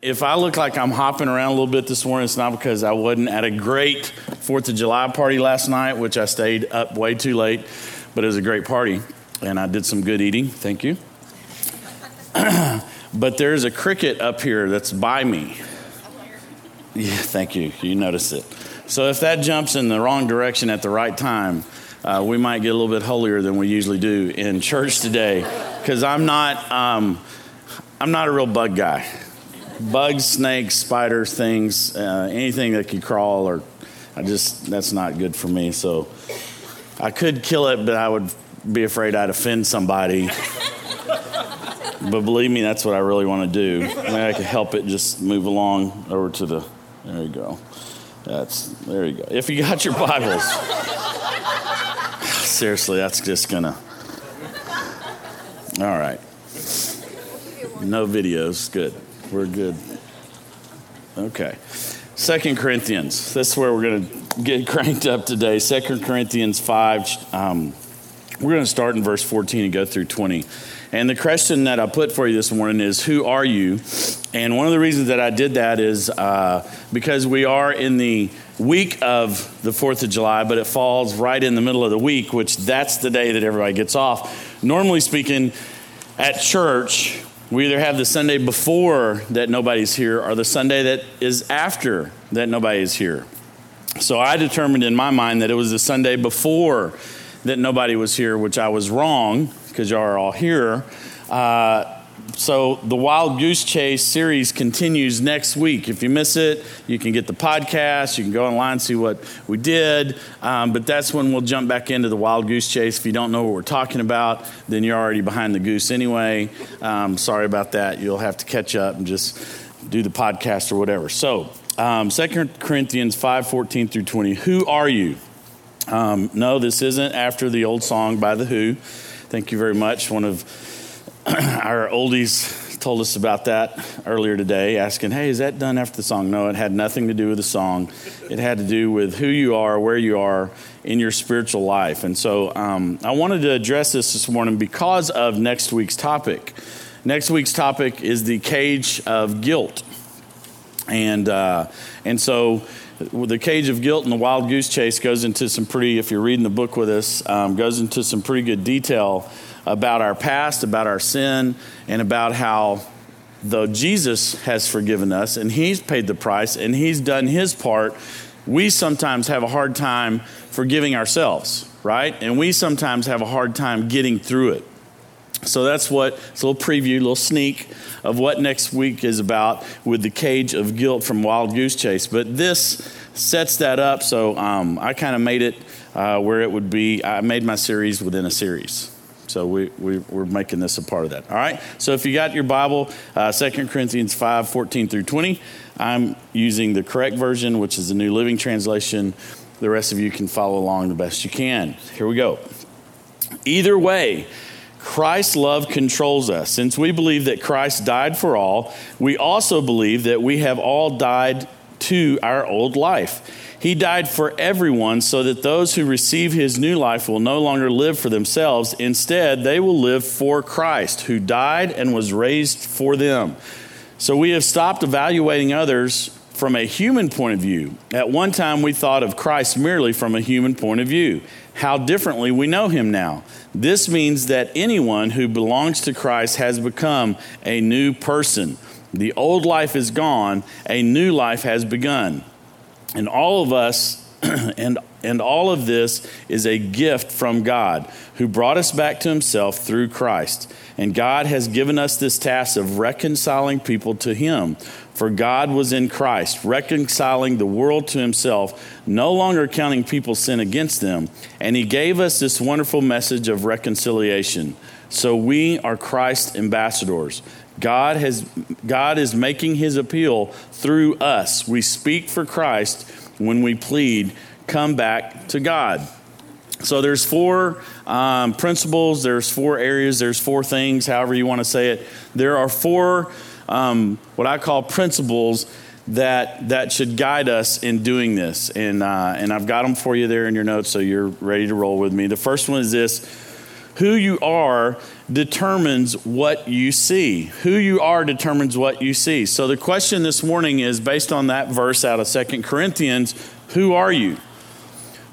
If I look like I'm hopping around a little bit this morning, it's not because I wasn't at a great Fourth of July party last night, which I stayed up way too late, but it was a great party and I did some good eating. Thank you. but there's a cricket up here that's by me. Yeah, thank you. You notice it. So if that jumps in the wrong direction at the right time, uh, we might get a little bit holier than we usually do in church today, because I'm not um, I'm not a real bug guy bugs, snakes, spiders, things, uh, anything that could crawl, or I just, that's not good for me. So I could kill it, but I would be afraid I'd offend somebody. but believe me, that's what I really want to do. I, mean, I can help it just move along over to the, there you go. That's, there you go. If you got your Bibles, seriously, that's just gonna, all right. No videos, good. We're good. Okay. Second Corinthians. This is where we're going to get cranked up today. Second Corinthians 5. Um, we're going to start in verse 14 and go through 20. And the question that I put for you this morning is Who are you? And one of the reasons that I did that is uh, because we are in the week of the 4th of July, but it falls right in the middle of the week, which that's the day that everybody gets off. Normally speaking, at church, we either have the Sunday before that nobody's here or the Sunday that is after that nobody is here. So I determined in my mind that it was the Sunday before that nobody was here, which I was wrong because y'all are all here. Uh, so the Wild Goose Chase series continues next week. If you miss it, you can get the podcast. You can go online and see what we did. Um, but that's when we'll jump back into the Wild Goose Chase. If you don't know what we're talking about, then you're already behind the goose anyway. Um, sorry about that. You'll have to catch up and just do the podcast or whatever. So, um, 2 Corinthians 5 14 through 20. Who are you? Um, no, this isn't after the old song by The Who. Thank you very much. One of our oldies told us about that earlier today, asking, Hey, is that done after the song? No, it had nothing to do with the song. It had to do with who you are, where you are in your spiritual life. And so um, I wanted to address this this morning because of next week's topic. Next week's topic is the cage of guilt. And, uh, and so the cage of guilt and the wild goose chase goes into some pretty, if you're reading the book with us, um, goes into some pretty good detail about our past, about our sin, and about how though Jesus has forgiven us and he's paid the price and he's done his part, we sometimes have a hard time forgiving ourselves, right? And we sometimes have a hard time getting through it. So that's what it's a little preview, a little sneak of what next week is about with the cage of guilt from Wild Goose Chase. But this sets that up. So um, I kind of made it uh, where it would be. I made my series within a series. So we, we, are making this a part of that. All right? So if you got your Bible, uh, 2 Corinthians 5 14 through 20, I'm using the correct version, which is the New Living Translation. The rest of you can follow along the best you can. Here we go. Either way, Christ's love controls us. Since we believe that Christ died for all, we also believe that we have all died to our old life. He died for everyone so that those who receive his new life will no longer live for themselves. Instead, they will live for Christ, who died and was raised for them. So we have stopped evaluating others from a human point of view. At one time, we thought of Christ merely from a human point of view. How differently we know him now. This means that anyone who belongs to Christ has become a new person. The old life is gone, a new life has begun. And all of us, and, and all of this is a gift from God who brought us back to himself through Christ. And God has given us this task of reconciling people to him. For God was in Christ, reconciling the world to himself, no longer counting people's sin against them. And he gave us this wonderful message of reconciliation. So we are Christ's ambassadors. God, has, God is making his appeal through us. We speak for Christ when we plead, come back to God. So there's four um, principles, there's four areas, there's four things, however you want to say it. There are four um, what I call principles that that should guide us in doing this, and uh, and I've got them for you there in your notes, so you're ready to roll with me. The first one is this: Who you are determines what you see. Who you are determines what you see. So the question this morning is based on that verse out of Second Corinthians who are you?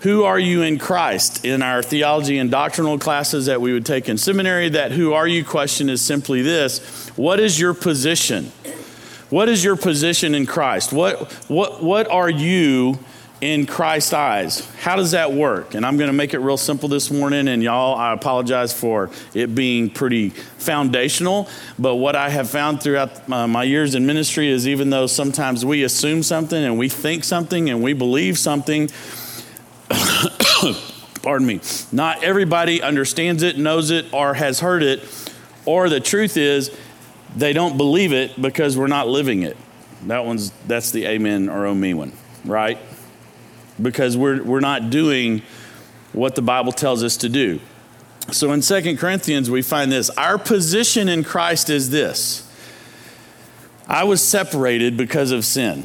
Who are you in Christ? In our theology and doctrinal classes that we would take in seminary, that who are you question is simply this What is your position? What is your position in Christ? What, what, what are you in Christ's eyes. How does that work? And I'm going to make it real simple this morning. And y'all, I apologize for it being pretty foundational. But what I have found throughout uh, my years in ministry is even though sometimes we assume something and we think something and we believe something, pardon me, not everybody understands it, knows it, or has heard it. Or the truth is, they don't believe it because we're not living it. That one's that's the amen or oh me one, right? Because we're, we're not doing what the Bible tells us to do. So in Second Corinthians, we find this our position in Christ is this I was separated because of sin.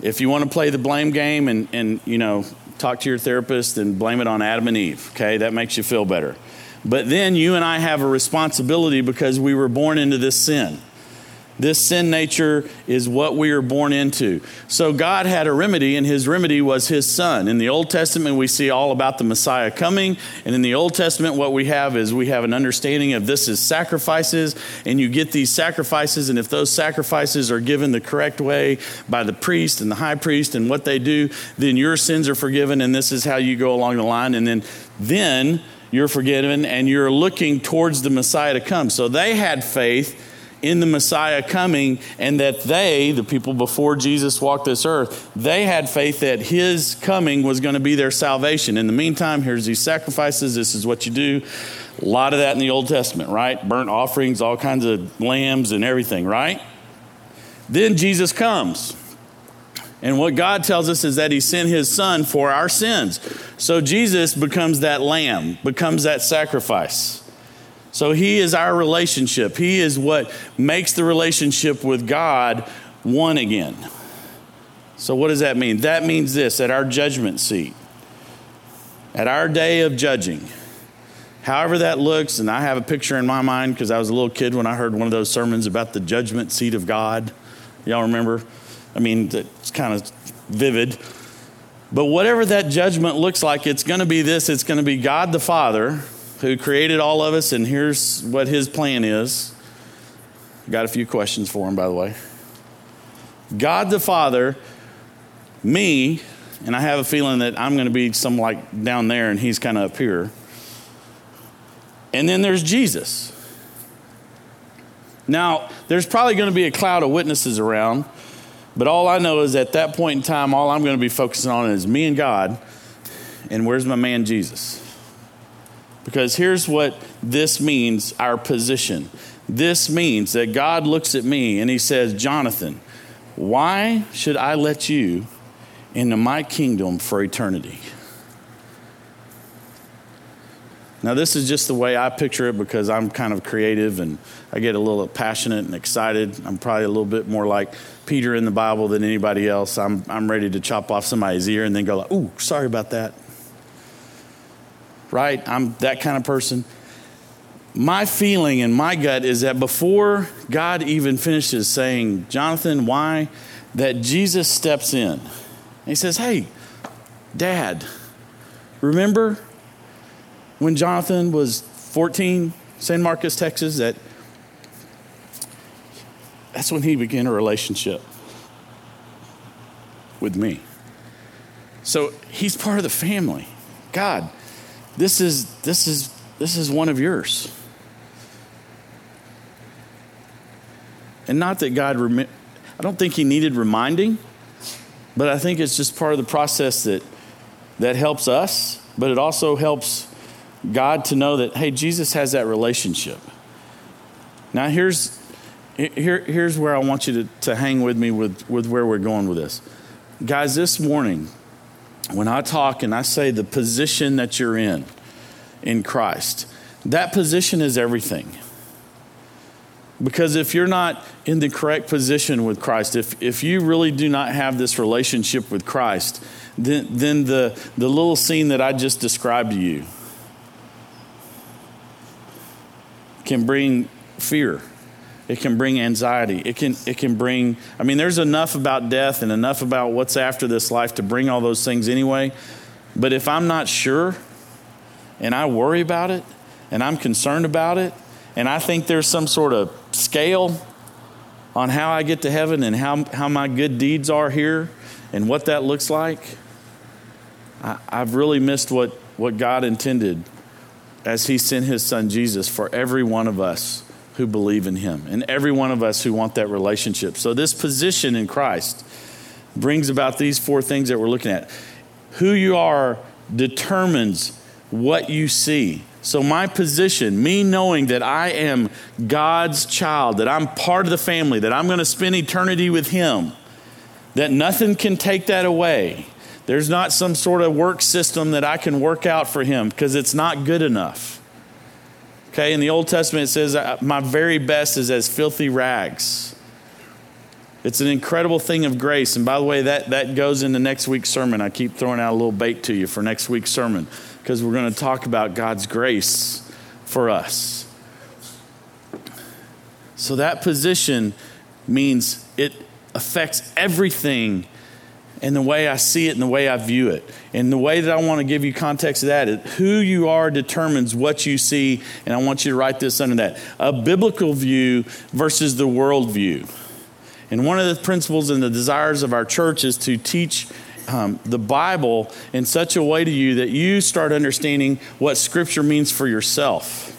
If you want to play the blame game and, and you know, talk to your therapist and blame it on Adam and Eve, okay, that makes you feel better. But then you and I have a responsibility because we were born into this sin. This sin nature is what we are born into. So God had a remedy, and his remedy was his son. In the Old Testament, we see all about the Messiah coming. And in the Old Testament, what we have is we have an understanding of this is sacrifices, and you get these sacrifices, and if those sacrifices are given the correct way by the priest and the high priest and what they do, then your sins are forgiven, and this is how you go along the line. And then, then you're forgiven, and you're looking towards the Messiah to come. So they had faith in the Messiah coming, and that they, the people before Jesus walked this earth, they had faith that his coming was going to be their salvation. In the meantime, here's these sacrifices. This is what you do. A lot of that in the Old Testament, right? Burnt offerings, all kinds of lambs and everything, right? Then Jesus comes. And what God tells us is that He sent His Son for our sins. So Jesus becomes that lamb, becomes that sacrifice. So He is our relationship. He is what makes the relationship with God one again. So, what does that mean? That means this at our judgment seat, at our day of judging, however that looks, and I have a picture in my mind because I was a little kid when I heard one of those sermons about the judgment seat of God. Y'all remember? I mean, it's kind of vivid. But whatever that judgment looks like, it's going to be this it's going to be God the Father who created all of us, and here's what his plan is. Got a few questions for him, by the way. God the Father, me, and I have a feeling that I'm going to be some like down there and he's kind of up here. And then there's Jesus. Now, there's probably going to be a cloud of witnesses around, but all I know is at that point in time, all I'm going to be focusing on is me and God, and where's my man Jesus? Because here's what this means our position. This means that God looks at me and he says, Jonathan, why should I let you into my kingdom for eternity? Now, this is just the way I picture it because I'm kind of creative and I get a little passionate and excited. I'm probably a little bit more like Peter in the Bible than anybody else. I'm, I'm ready to chop off somebody's ear and then go like, ooh, sorry about that right? I'm that kind of person. My feeling and my gut is that before God even finishes saying, Jonathan, why? That Jesus steps in. he says, Hey, Dad, remember when Jonathan was 14, San Marcos, Texas? That that's when he began a relationship with me. So he's part of the family. God, this is this is this is one of yours. And not that God I don't think he needed reminding, but I think it's just part of the process that that helps us, but it also helps God to know that hey, Jesus has that relationship. Now here's here, here's where I want you to, to hang with me with, with where we're going with this. Guys, this morning, when I talk and I say the position that you're in in Christ, that position is everything. Because if you're not in the correct position with Christ, if, if you really do not have this relationship with Christ, then, then the, the little scene that I just described to you, can bring fear. It can bring anxiety. It can, it can bring, I mean, there's enough about death and enough about what's after this life to bring all those things anyway. But if I'm not sure and I worry about it and I'm concerned about it and I think there's some sort of scale on how I get to heaven and how, how my good deeds are here and what that looks like, I, I've really missed what, what God intended as He sent His Son Jesus for every one of us who believe in Him and every one of us who want that relationship. So, this position in Christ brings about these four things that we're looking at. Who you are determines what you see. So, my position, me knowing that I am God's child, that I'm part of the family, that I'm going to spend eternity with Him, that nothing can take that away. There's not some sort of work system that I can work out for Him because it's not good enough. Okay, in the Old Testament, it says, uh, My very best is as filthy rags. It's an incredible thing of grace. And by the way, that, that goes into next week's sermon. I keep throwing out a little bait to you for next week's sermon because we're going to talk about God's grace for us. So that position means it affects everything and the way I see it and the way I view it. And the way that I want to give you context of that is who you are determines what you see. And I want you to write this under that a biblical view versus the world view. And one of the principles and the desires of our church is to teach um, the Bible in such a way to you that you start understanding what Scripture means for yourself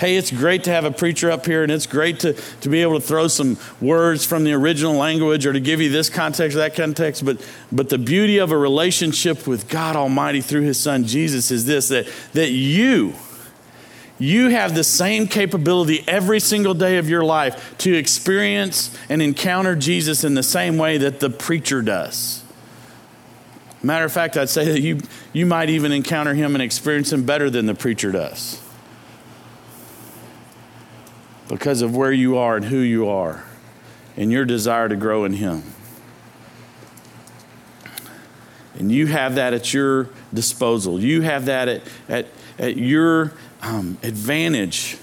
hey, it's great to have a preacher up here and it's great to, to be able to throw some words from the original language or to give you this context or that context. But, but the beauty of a relationship with God Almighty through His Son Jesus is this that, that you, you have the same capability every single day of your life to experience and encounter Jesus in the same way that the preacher does. Matter of fact, I'd say that you, you might even encounter him and experience him better than the preacher does because of where you are and who you are and your desire to grow in Him. And you have that at your disposal. You have that at, at, at your um, advantage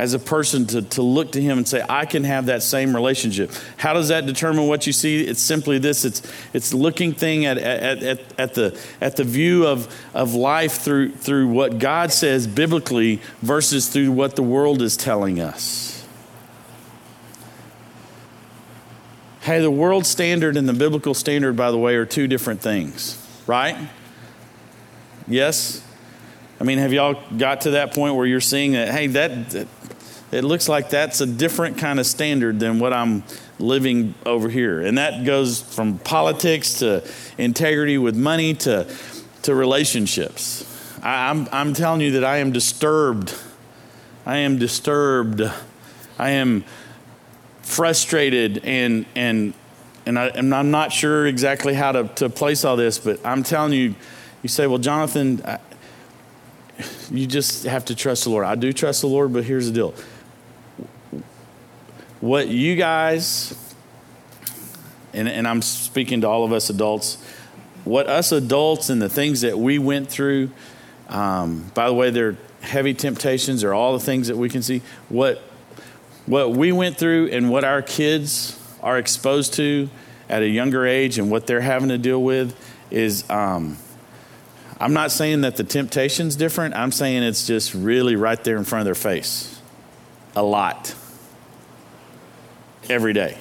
as a person to, to look to him and say, I can have that same relationship. How does that determine what you see? It's simply this it's, it's looking thing at, at, at, at, the, at the view of, of life through, through what God says biblically versus through what the world is telling us. Hey, the world standard and the biblical standard, by the way, are two different things, right? Yes? I mean, have y'all got to that point where you're seeing that, hey, that, that it looks like that's a different kind of standard than what I'm living over here. And that goes from politics to integrity with money to, to relationships. I, I'm, I'm telling you that I am disturbed. I am disturbed. I am frustrated and, and, and, I, and I'm not sure exactly how to, to place all this, but I'm telling you, you say, well, Jonathan, I, you just have to trust the Lord. I do trust the Lord, but here's the deal what you guys, and, and I'm speaking to all of us adults, what us adults and the things that we went through, um, by the way, they're heavy temptations, are all the things that we can see. What, what we went through and what our kids are exposed to at a younger age and what they're having to deal with is. Um, I'm not saying that the temptation's different. I'm saying it's just really right there in front of their face. A lot every day.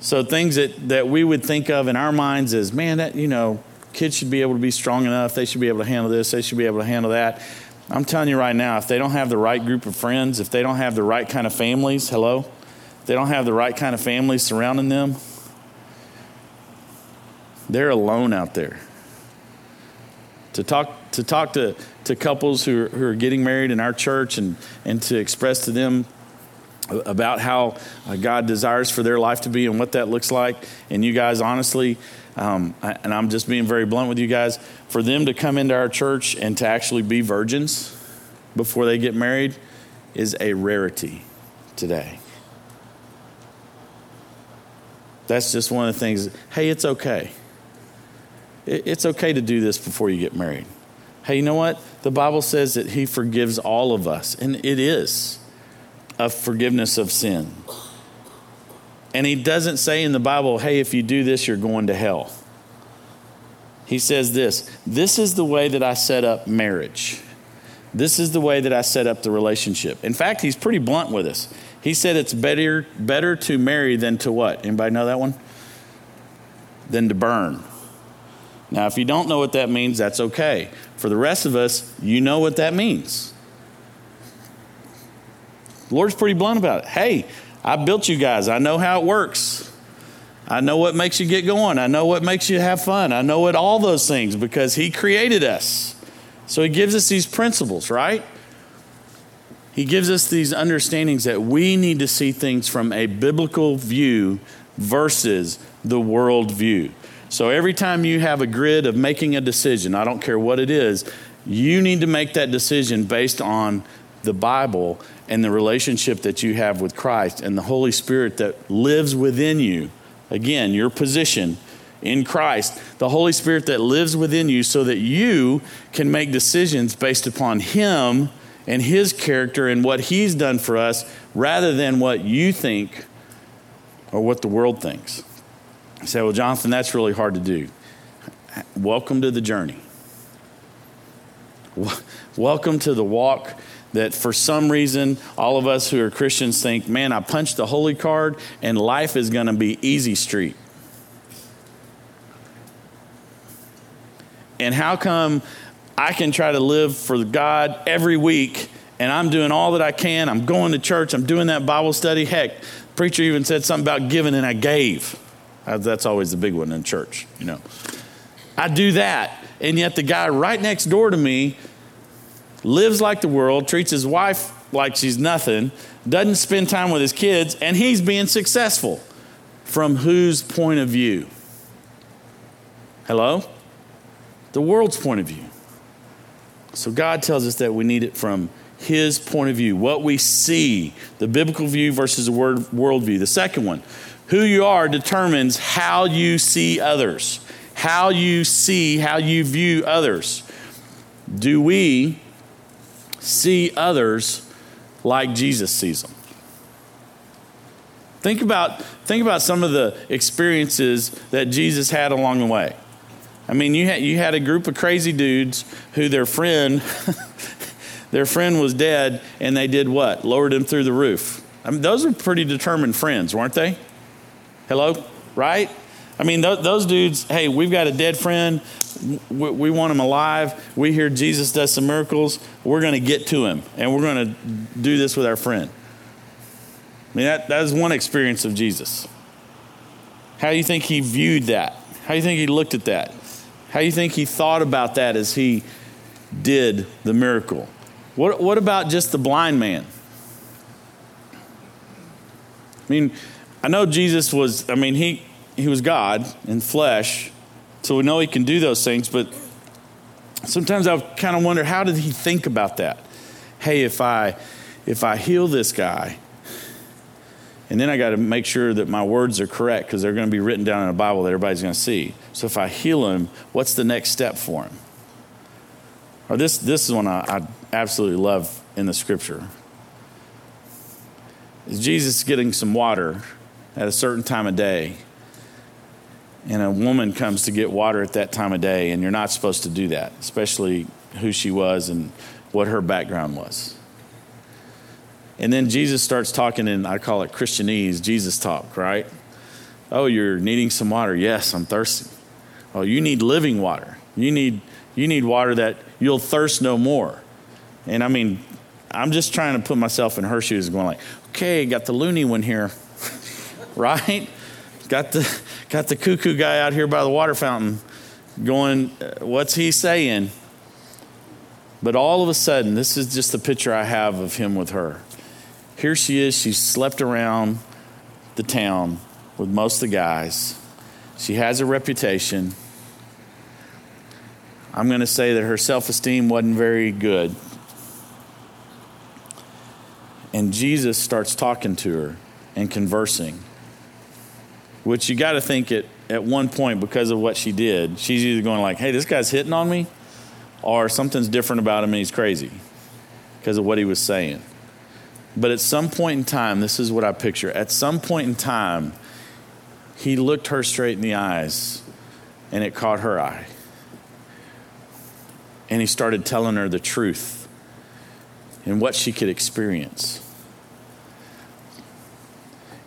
So things that, that we would think of in our minds as, man, that, you know, kids should be able to be strong enough. They should be able to handle this. They should be able to handle that. I'm telling you right now, if they don't have the right group of friends, if they don't have the right kind of families, hello, if they don't have the right kind of families surrounding them, they're alone out there. To talk to talk to, to couples who are, who are getting married in our church and, and to express to them about how uh, God desires for their life to be and what that looks like. And you guys, honestly, um, and I'm just being very blunt with you guys, for them to come into our church and to actually be virgins before they get married is a rarity today. That's just one of the things. Hey, it's okay. It's okay to do this before you get married. Hey, you know what? The Bible says that He forgives all of us, and it is a forgiveness of sin. And He doesn't say in the Bible, hey, if you do this, you're going to hell. He says this this is the way that I set up marriage. This is the way that I set up the relationship. In fact, he's pretty blunt with us. He said it's better better to marry than to what? Anybody know that one? Than to burn. Now, if you don't know what that means, that's okay. For the rest of us, you know what that means. The Lord's pretty blunt about it. Hey, I built you guys. I know how it works. I know what makes you get going. I know what makes you have fun. I know what all those things because He created us. So He gives us these principles, right? He gives us these understandings that we need to see things from a biblical view versus the world view. So every time you have a grid of making a decision, I don't care what it is, you need to make that decision based on the Bible and the relationship that you have with Christ and the Holy Spirit that lives within you. Again, your position in Christ, the Holy Spirit that lives within you, so that you can make decisions based upon Him and His character and what He's done for us rather than what you think or what the world thinks. You say, Well, Jonathan, that's really hard to do. Welcome to the journey. Welcome to the walk that for some reason all of us who are Christians think, man, I punched the holy card and life is going to be easy street. And how come I can try to live for God every week and I'm doing all that I can? I'm going to church, I'm doing that Bible study. Heck, preacher even said something about giving and I gave. Uh, that's always the big one in church, you know. I do that. And yet the guy right next door to me lives like the world, treats his wife like she's nothing, doesn't spend time with his kids, and he's being successful. From whose point of view? Hello? The world's point of view. So God tells us that we need it from his point of view, what we see, the biblical view versus the word, world view. The second one, who you are determines how you see others, how you see, how you view others. Do we see others like Jesus sees them. Think about, think about some of the experiences that Jesus had along the way. I mean, you had, you had a group of crazy dudes who their friend, their friend was dead, and they did what? Lowered him through the roof. I mean, those are pretty determined friends, weren't they? Hello? Right? I mean, th- those dudes, hey, we've got a dead friend we, we want him alive. We hear Jesus does some miracles. We're going to get to him, and we're going to do this with our friend. I mean, that, that is one experience of Jesus. How do you think he viewed that? How do you think he looked at that? How do you think he thought about that as he did the miracle? What, what about just the blind man? I mean, I know Jesus was, I mean, he, he was God in flesh, so we know he can do those things, but sometimes I kind of wonder how did he think about that? Hey, if I if I heal this guy, and then I got to make sure that my words are correct because they're going to be written down in a Bible that everybody's going to see. So if I heal him, what's the next step for him? Or this this is one I, I absolutely love in the scripture. Is Jesus getting some water at a certain time of day? And a woman comes to get water at that time of day, and you're not supposed to do that, especially who she was and what her background was. And then Jesus starts talking in, I call it Christianese, Jesus talk, right? Oh, you're needing some water. Yes, I'm thirsty. Oh, you need living water. You need, you need water that you'll thirst no more. And I mean, I'm just trying to put myself in her shoes, going like, okay, got the loony one here, right? Got the got the cuckoo guy out here by the water fountain going, uh, what's he saying? But all of a sudden, this is just the picture I have of him with her. Here she is, she's slept around the town with most of the guys. She has a reputation. I'm going to say that her self esteem wasn't very good. And Jesus starts talking to her and conversing which you got to think at, at one point because of what she did she's either going like hey this guy's hitting on me or something's different about him and he's crazy because of what he was saying. But at some point in time, this is what I picture. At some point in time, he looked her straight in the eyes and it caught her eye. And he started telling her the truth and what she could experience.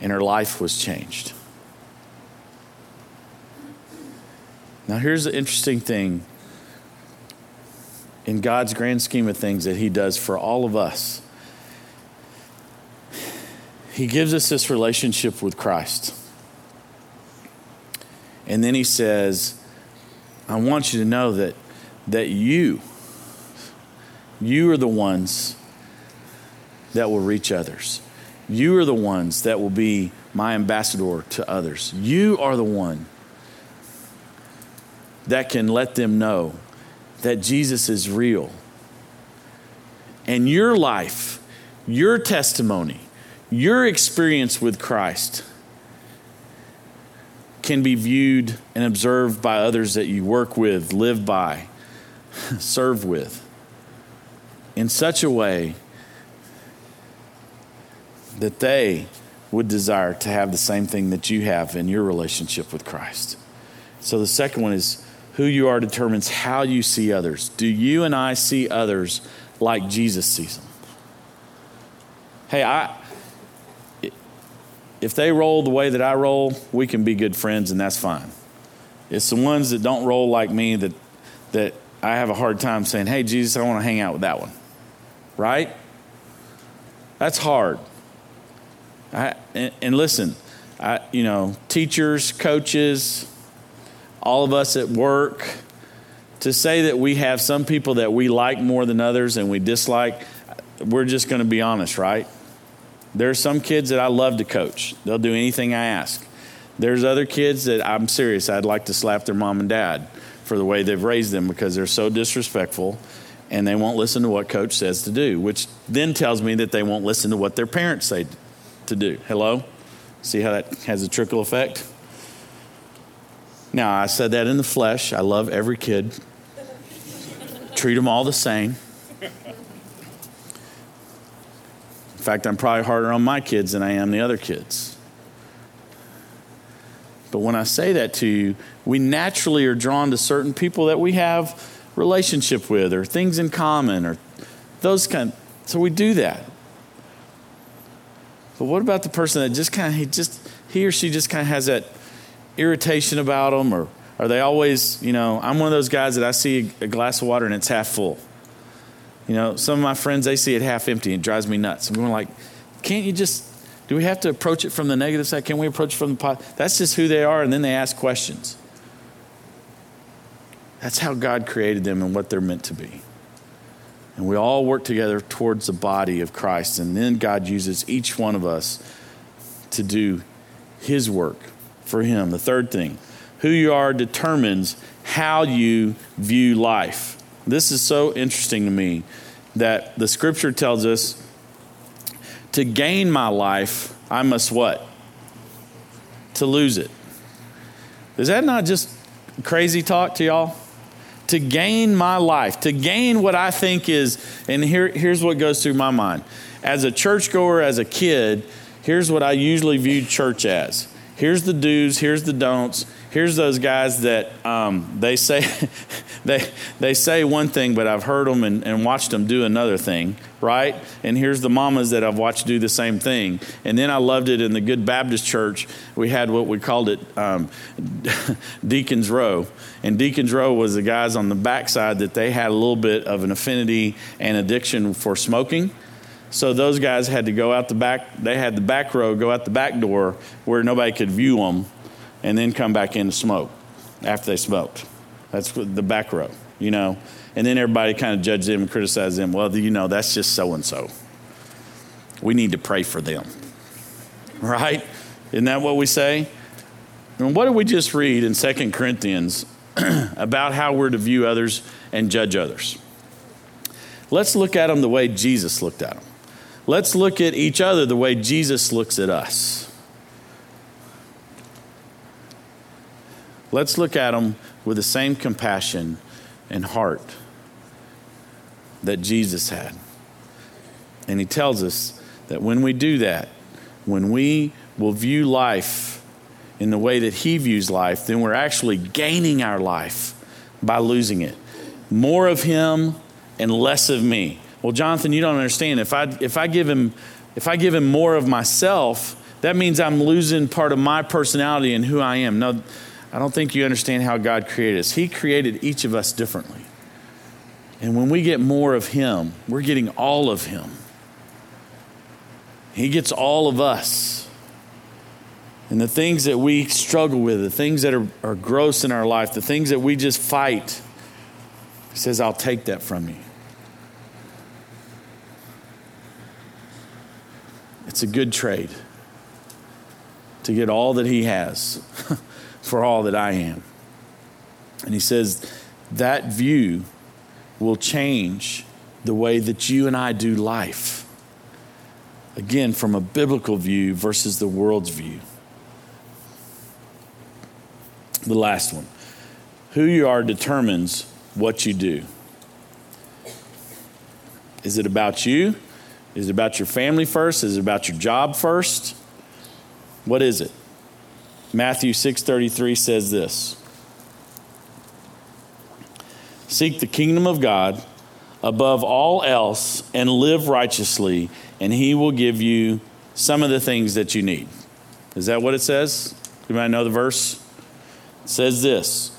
And her life was changed. Now, here's the interesting thing in God's grand scheme of things that He does for all of us. He gives us this relationship with Christ. And then He says, I want you to know that, that you, you are the ones that will reach others. You are the ones that will be my ambassador to others. You are the one that can let them know that Jesus is real. And your life, your testimony, your experience with Christ can be viewed and observed by others that you work with, live by, serve with in such a way that they would desire to have the same thing that you have in your relationship with Christ. So the second one is who you are determines how you see others. Do you and I see others like Jesus sees them? Hey, I if they roll the way that I roll, we can be good friends and that's fine. It's the ones that don't roll like me that that I have a hard time saying, "Hey Jesus, I want to hang out with that one." Right? That's hard. I, and, and listen, I, you know, teachers, coaches, all of us at work, to say that we have some people that we like more than others and we dislike, we're just going to be honest, right? There are some kids that I love to coach. They'll do anything I ask. There's other kids that I'm serious, I'd like to slap their mom and dad for the way they've raised them because they're so disrespectful and they won't listen to what coach says to do, which then tells me that they won't listen to what their parents say to do. Hello? See how that has a trickle effect? Now, I said that in the flesh. I love every kid, treat them all the same. In fact, I'm probably harder on my kids than I am the other kids. But when I say that to you, we naturally are drawn to certain people that we have relationship with or things in common or those kind. So we do that. But what about the person that just kind of he just he or she just kind of has that irritation about them or are they always, you know, I'm one of those guys that I see a glass of water and it's half full. You know, some of my friends, they see it half empty and it drives me nuts. I'm going like, can't you just, do we have to approach it from the negative side? Can we approach it from the positive? That's just who they are. And then they ask questions. That's how God created them and what they're meant to be. And we all work together towards the body of Christ. And then God uses each one of us to do his work for Him. The third thing, who you are determines how you view life. This is so interesting to me that the scripture tells us to gain my life, I must what? To lose it. Is that not just crazy talk to y'all? To gain my life, to gain what I think is, and here, here's what goes through my mind. As a churchgoer, as a kid, here's what I usually viewed church as here's the do's, here's the don'ts. Here's those guys that um, they say they they say one thing, but I've heard them and, and, watched them do another thing, right? And here's the mamas that I've watched do the same thing. And then I loved it in the Good Baptist Church. We had what we called it um, Deacons Row, and Deacons Row was the guys on the backside that they had a little bit of an affinity and addiction for smoking. So those guys had to go out the back. They had the back row go out the back door where nobody could view them, and then come back in to smoke after they smoked. That's the back row, you know. And then everybody kind of judged them and criticized them. Well, you know, that's just so and so. We need to pray for them, right? Isn't that what we say? And what did we just read in Second Corinthians about how we're to view others and judge others? Let's look at them the way Jesus looked at them. Let's look at each other the way Jesus looks at us. Let's look at them with the same compassion and heart that Jesus had. And he tells us that when we do that, when we will view life in the way that he views life, then we're actually gaining our life by losing it. More of him and less of me. Well, Jonathan, you don't understand. If I if I give him if I give him more of myself, that means I'm losing part of my personality and who I am. No, I don't think you understand how God created us. He created each of us differently. And when we get more of him, we're getting all of him. He gets all of us. And the things that we struggle with, the things that are, are gross in our life, the things that we just fight, He says, I'll take that from you. It's a good trade to get all that He has for all that I am. And He says, that view will change the way that you and I do life. Again, from a biblical view versus the world's view. The last one who you are determines what you do. Is it about you? Is it about your family first? Is it about your job first? What is it? Matthew 6:33 says this. Seek the kingdom of God above all else and live righteously, and he will give you some of the things that you need. Is that what it says? You might know the verse? It says this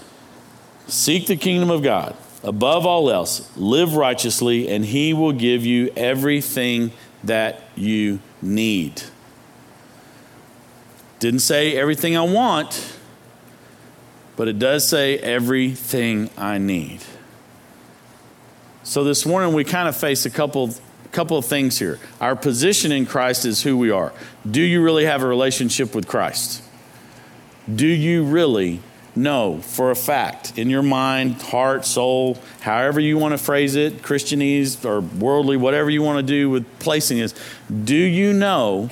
Seek the kingdom of God above all else, live righteously, and he will give you everything that you need. Didn't say everything I want, but it does say everything I need. So this morning we kind of face a couple couple of things here. Our position in Christ is who we are. Do you really have a relationship with Christ? Do you really know for a fact in your mind, heart, soul, however you want to phrase it, Christianese or worldly, whatever you want to do with placing this, do you know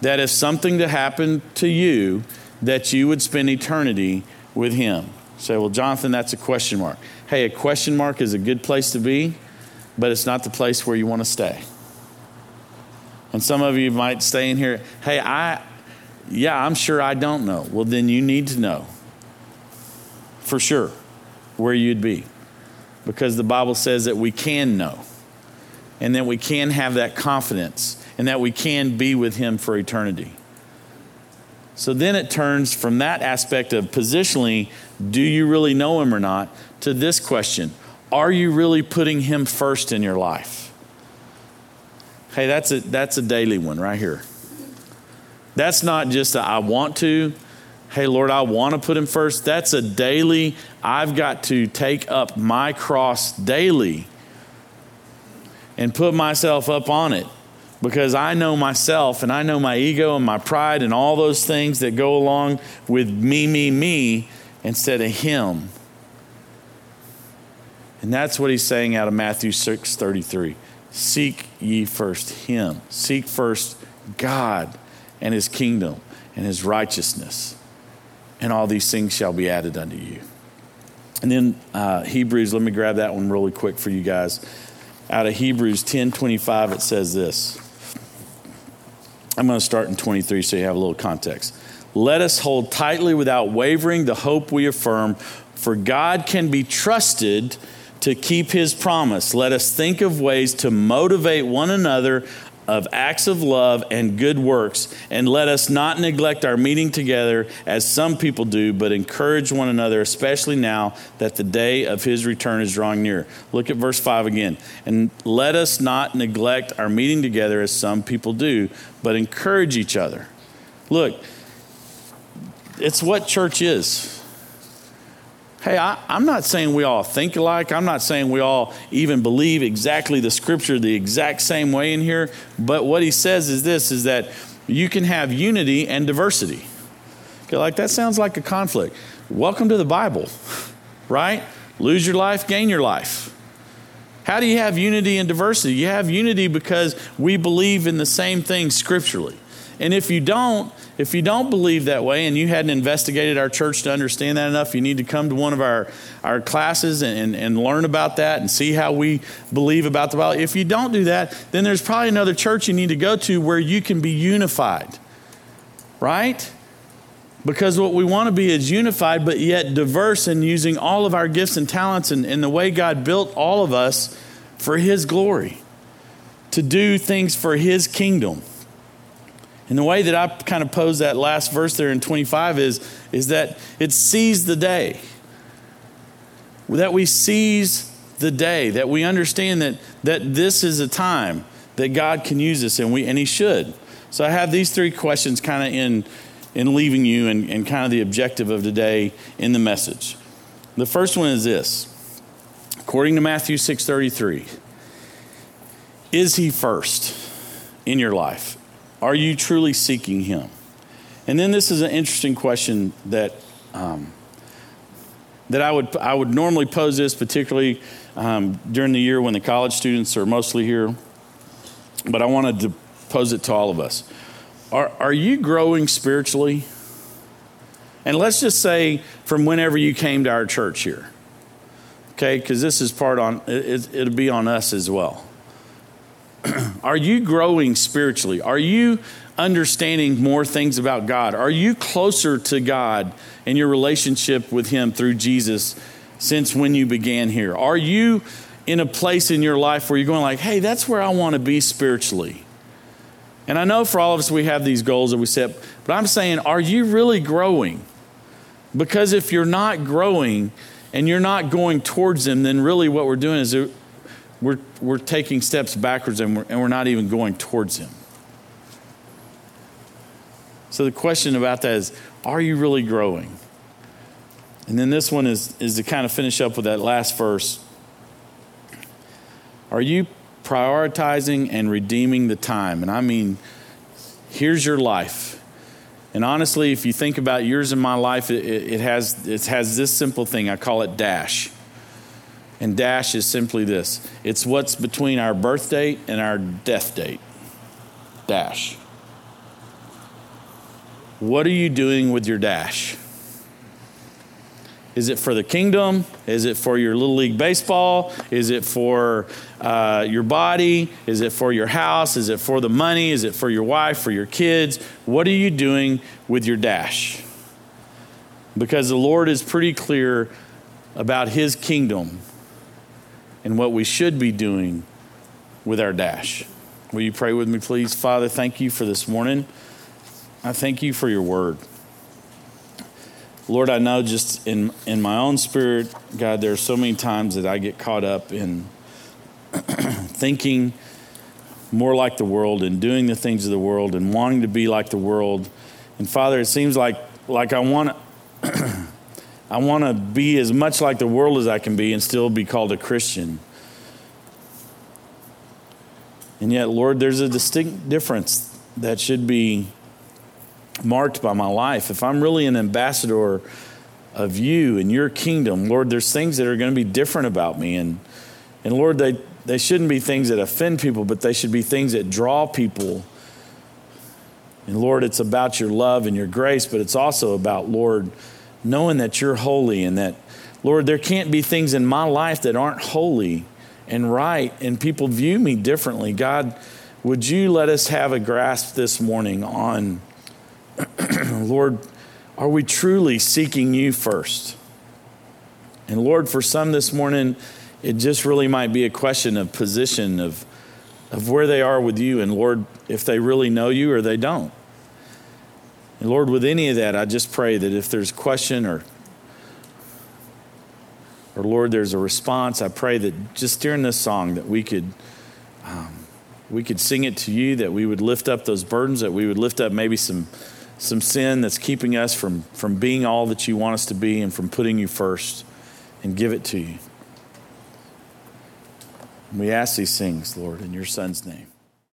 that if something to happen to you, that you would spend eternity with him? Say, well, Jonathan, that's a question mark. Hey, a question mark is a good place to be, but it's not the place where you want to stay. And some of you might stay in here, hey, I, yeah, I'm sure I don't know. Well, then you need to know for sure where you'd be. Because the Bible says that we can know and that we can have that confidence and that we can be with Him for eternity. So then it turns from that aspect of positionally, do you really know Him or not, to this question Are you really putting Him first in your life? Hey, that's a, that's a daily one right here. That's not just a, I want to. Hey, Lord, I want to put him first. That's a daily, I've got to take up my cross daily and put myself up on it because I know myself and I know my ego and my pride and all those things that go along with me, me, me instead of him. And that's what he's saying out of Matthew 6 33. Seek ye first him. Seek first God and his kingdom and his righteousness, and all these things shall be added unto you. And then uh, Hebrews, let me grab that one really quick for you guys. Out of Hebrews 10 25, it says this. I'm going to start in 23 so you have a little context. Let us hold tightly without wavering the hope we affirm, for God can be trusted to keep his promise. Let us think of ways to motivate one another of acts of love and good works, and let us not neglect our meeting together as some people do, but encourage one another, especially now that the day of his return is drawing near. Look at verse 5 again. And let us not neglect our meeting together as some people do, but encourage each other. Look, it's what church is. Hey, I, am not saying we all think alike. I'm not saying we all even believe exactly the scripture the exact same way in here. But what he says is this is that you can have unity and diversity. Okay, like that sounds like a conflict. Welcome to the Bible, right? Lose your life, gain your life. How do you have unity and diversity? You have unity because we believe in the same thing scripturally. And if you don't, if you don't believe that way and you hadn't investigated our church to understand that enough, you need to come to one of our, our classes and, and, and learn about that and see how we believe about the Bible. If you don't do that, then there's probably another church you need to go to where you can be unified, right? Because what we want to be is unified, but yet diverse and using all of our gifts and talents and, and the way God built all of us for His glory, to do things for His kingdom. And the way that I kind of pose that last verse there in 25 is, is that it seize the day. That we seize the day, that we understand that, that this is a time that God can use us and, we, and He should. So I have these three questions kind of in, in leaving you and, and kind of the objective of today in the message. The first one is this. According to Matthew 6:33, is he first in your life? Are you truly seeking Him? And then this is an interesting question that um, that I would I would normally pose this, particularly um, during the year when the college students are mostly here. But I wanted to pose it to all of us. Are are you growing spiritually? And let's just say from whenever you came to our church here, okay? Because this is part on it, it'll be on us as well. Are you growing spiritually? Are you understanding more things about God? Are you closer to God in your relationship with Him through Jesus since when you began here? Are you in a place in your life where you're going like, "Hey, that's where I want to be spiritually." And I know for all of us we have these goals that we set, but I'm saying, are you really growing? Because if you're not growing and you're not going towards them, then really what we're doing is we're, we're taking steps backwards and we're, and we're not even going towards Him. So the question about that is are you really growing? And then this one is, is to kind of finish up with that last verse. Are you prioritizing and redeeming the time? And I mean, here's your life. And honestly, if you think about yours and my life, it, it, has, it has this simple thing. I call it dash. And dash is simply this it's what's between our birth date and our death date. Dash. What are you doing with your dash? Is it for the kingdom? Is it for your little league baseball? Is it for uh, your body? Is it for your house? Is it for the money? Is it for your wife, for your kids? What are you doing with your dash? Because the Lord is pretty clear about his kingdom and what we should be doing with our dash. Will you pray with me, please? Father, thank you for this morning. I thank you for your word. Lord, I know just in, in my own spirit, God, there are so many times that I get caught up in thinking more like the world and doing the things of the world and wanting to be like the world. And Father, it seems like like I want to I want to be as much like the world as I can be and still be called a Christian. And yet, Lord, there's a distinct difference that should be marked by my life. If I'm really an ambassador of you and your kingdom, Lord, there's things that are going to be different about me. And, and Lord, they, they shouldn't be things that offend people, but they should be things that draw people. And Lord, it's about your love and your grace, but it's also about, Lord, knowing that you're holy and that, Lord, there can't be things in my life that aren't holy and right, and people view me differently. God, would you let us have a grasp this morning on, Lord, are we truly seeking you first? And Lord, for some this morning, it just really might be a question of position, of, of where they are with you, and Lord, if they really know you or they don't. And Lord, with any of that, I just pray that if there's question or or Lord, there's a response, I pray that just during this song that we could um, we could sing it to you, that we would lift up those burdens, that we would lift up maybe some some sin that's keeping us from from being all that you want us to be and from putting you first and give it to you. we ask these things, Lord, in your son's name.